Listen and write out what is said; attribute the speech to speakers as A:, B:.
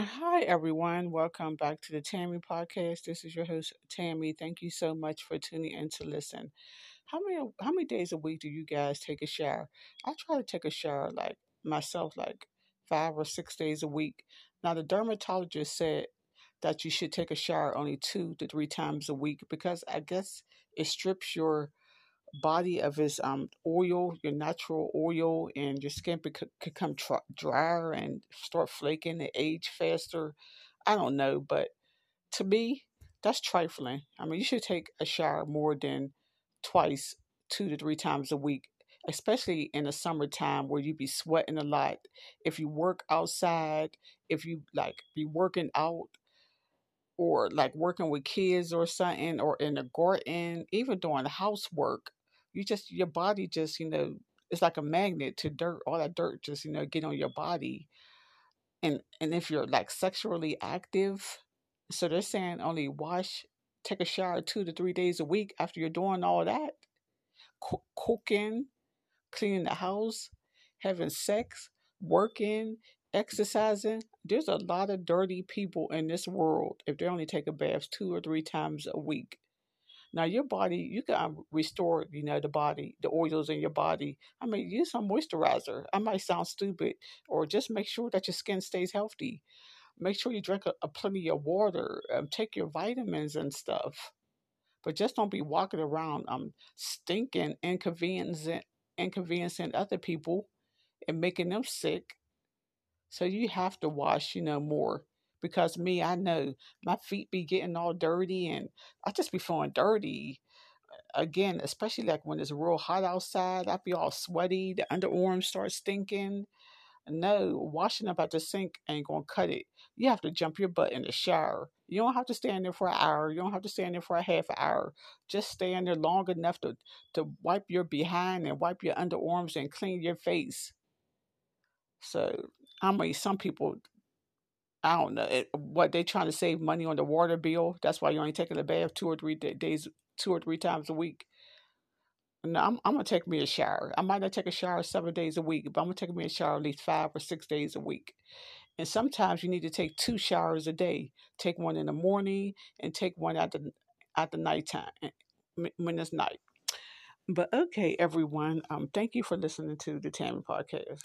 A: Hi, everyone. Welcome back to the Tammy Podcast. This is your host, Tammy. Thank you so much for tuning in to listen. How many how many days a week do you guys take a shower? I try to take a shower like myself, like five or six days a week. Now, the dermatologist said that you should take a shower only two to three times a week because I guess it strips your body of his um oil, your natural oil, and your skin could become tr- drier and start flaking and age faster. I don't know, but to me, that's trifling. I mean, you should take a shower more than twice, two to three times a week, especially in the summertime where you be sweating a lot. If you work outside, if you like be working out or like working with kids or something or in the garden, even doing housework, you just your body just, you know, it's like a magnet to dirt. All that dirt just, you know, get on your body. And and if you're like sexually active, so they're saying only wash, take a shower two to three days a week after you're doing all that. Co- cooking, cleaning the house, having sex, working, exercising. There's a lot of dirty people in this world if they only take a bath two or three times a week. Now your body, you can restore, you know, the body, the oils in your body. I mean, use some moisturizer. I might sound stupid, or just make sure that your skin stays healthy. Make sure you drink a, a plenty of water. Um, take your vitamins and stuff. But just don't be walking around um stinking, inconveniencing, inconveniencing other people, and making them sick. So you have to wash, you know, more because me, I know my feet be getting all dirty and I just be feeling dirty. Uh, again, especially like when it's real hot outside, I be all sweaty, the underarms start stinking. No, washing up at the sink ain't gonna cut it. You have to jump your butt in the shower. You don't have to stand there for an hour. You don't have to stand there for a half hour. Just stand there long enough to, to wipe your behind and wipe your underarms and clean your face. So, I mean, some people I don't know it, what they trying to save money on the water bill. That's why you're only taking a bath two or three days, two or three times a week. No, I'm, I'm gonna take me a shower. I might not take a shower seven days a week, but I'm gonna take me a shower at least five or six days a week. And sometimes you need to take two showers a day. Take one in the morning and take one at the at the nighttime eh, when it's night. But okay, everyone. Um, thank you for listening to the Tammy podcast.